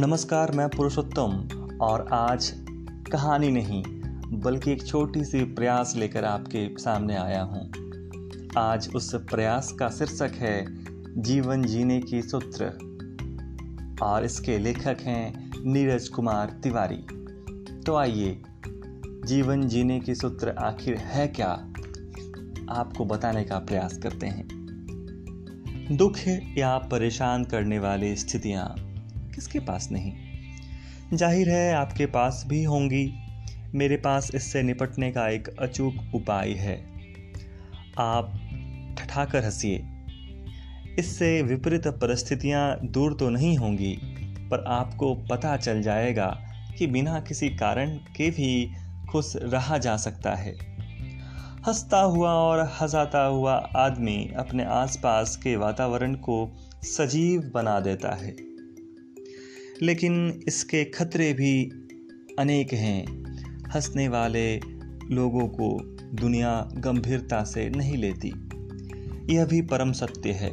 नमस्कार, मैं पुरुषोत्तम और आज कहानी नहीं, बल्कि एक छोटी सी प्रयास लेकर आपके सामने आया हूँ। आज उस प्रयास का शीर्षक है, जीवन जीने की सूत्र। और इसके लेखक हैं नीरज कुमार तिवारी। तो आइए, जीवन जीने की सूत्र आखिर है क्या, आपको बताने का प्रयास करते हैं। दुख या परेशान करने वाली स्थितियाँ। किसके पास नहीं। ज़ाहिर है, आपके पास भी होंगी। मेरे पास इससे निपटने का एक अचूक उपाय है। आप ठठाकर हंसिए। इससे विपरीत परिस्थितियाँ दूर तो नहीं होंगी, पर आपको पता चल जाएगा कि बिना किसी कारण के भी खुश रहा जा सकता है। हंसता हुआ और हंसाता हुआ आदमी अपने आसपास के वातावरण को सजीव बना देता है। लेकिन इसके खतरे भी अनेक हैं। हंसने वाले लोगों को दुनिया गंभीरता से नहीं लेती। यह भी परम सत्य है।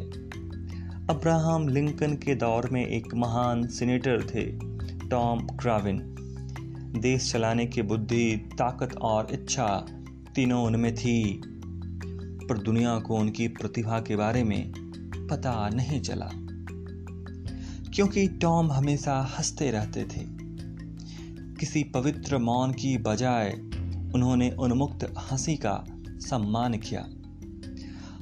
अब्राहम लिंकन के दौर में एक महान सीनेटर थे, टॉम क्राविन। देश चलाने की बुद्धि, ताकत और इच्छा तीनों उनमें थी, पर दुनिया को उनकी प्रतिभा के बारे में पता नहीं चला। क्योंकि टॉम हमेशा हँसते रहते थे। किसी पवित्र मौन की बजाय उन्होंने उन्मुक्त हँसी का सम्मान किया।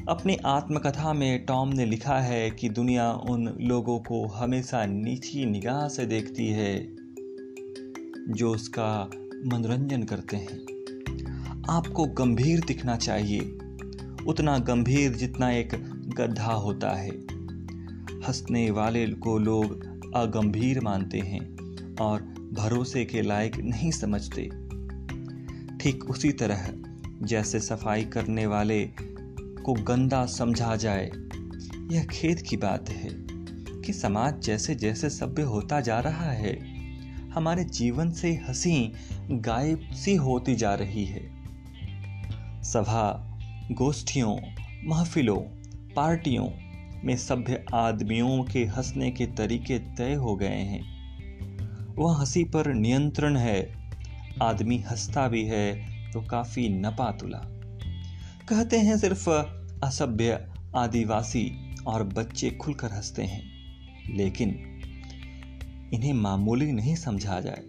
अपनी आत्मकथा में टॉम ने लिखा है कि दुनिया उन लोगों को हमेशा नीची निगाह से देखती है, जो उसका मनोरंजन करते हैं। आपको गंभीर दिखना चाहिए। उतना गंभीर जितना एक गड्ढा होता है। हंसने वाले को लोग अगंभीर मानते हैं और भरोसे के लायक नहीं समझते। ठीक उसी तरह, जैसे सफ़ाई करने वाले को गंदा समझा जाए, यह खेद की बात है कि समाज जैसे जैसे सभ्य होता जा रहा है, हमारे जीवन से हँसी गायब सी होती जा रही है। सभा, गोष्ठियों, महफिलों, पार्टियों में सभ्य आदमियों के हंसने के तरीके तय हो गए हैं। वह हँसी पर नियंत्रण है। आदमी हंसता भी है तो काफ़ी नपा तुला कहते हैं सिर्फ़ असभ्य आदिवासी और बच्चे खुलकर हँसते हैं। लेकिन इन्हें मामूली नहीं समझा जाए।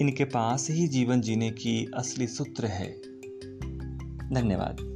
इनके पास ही जीवन जीने की असली सूत्र है। धन्यवाद।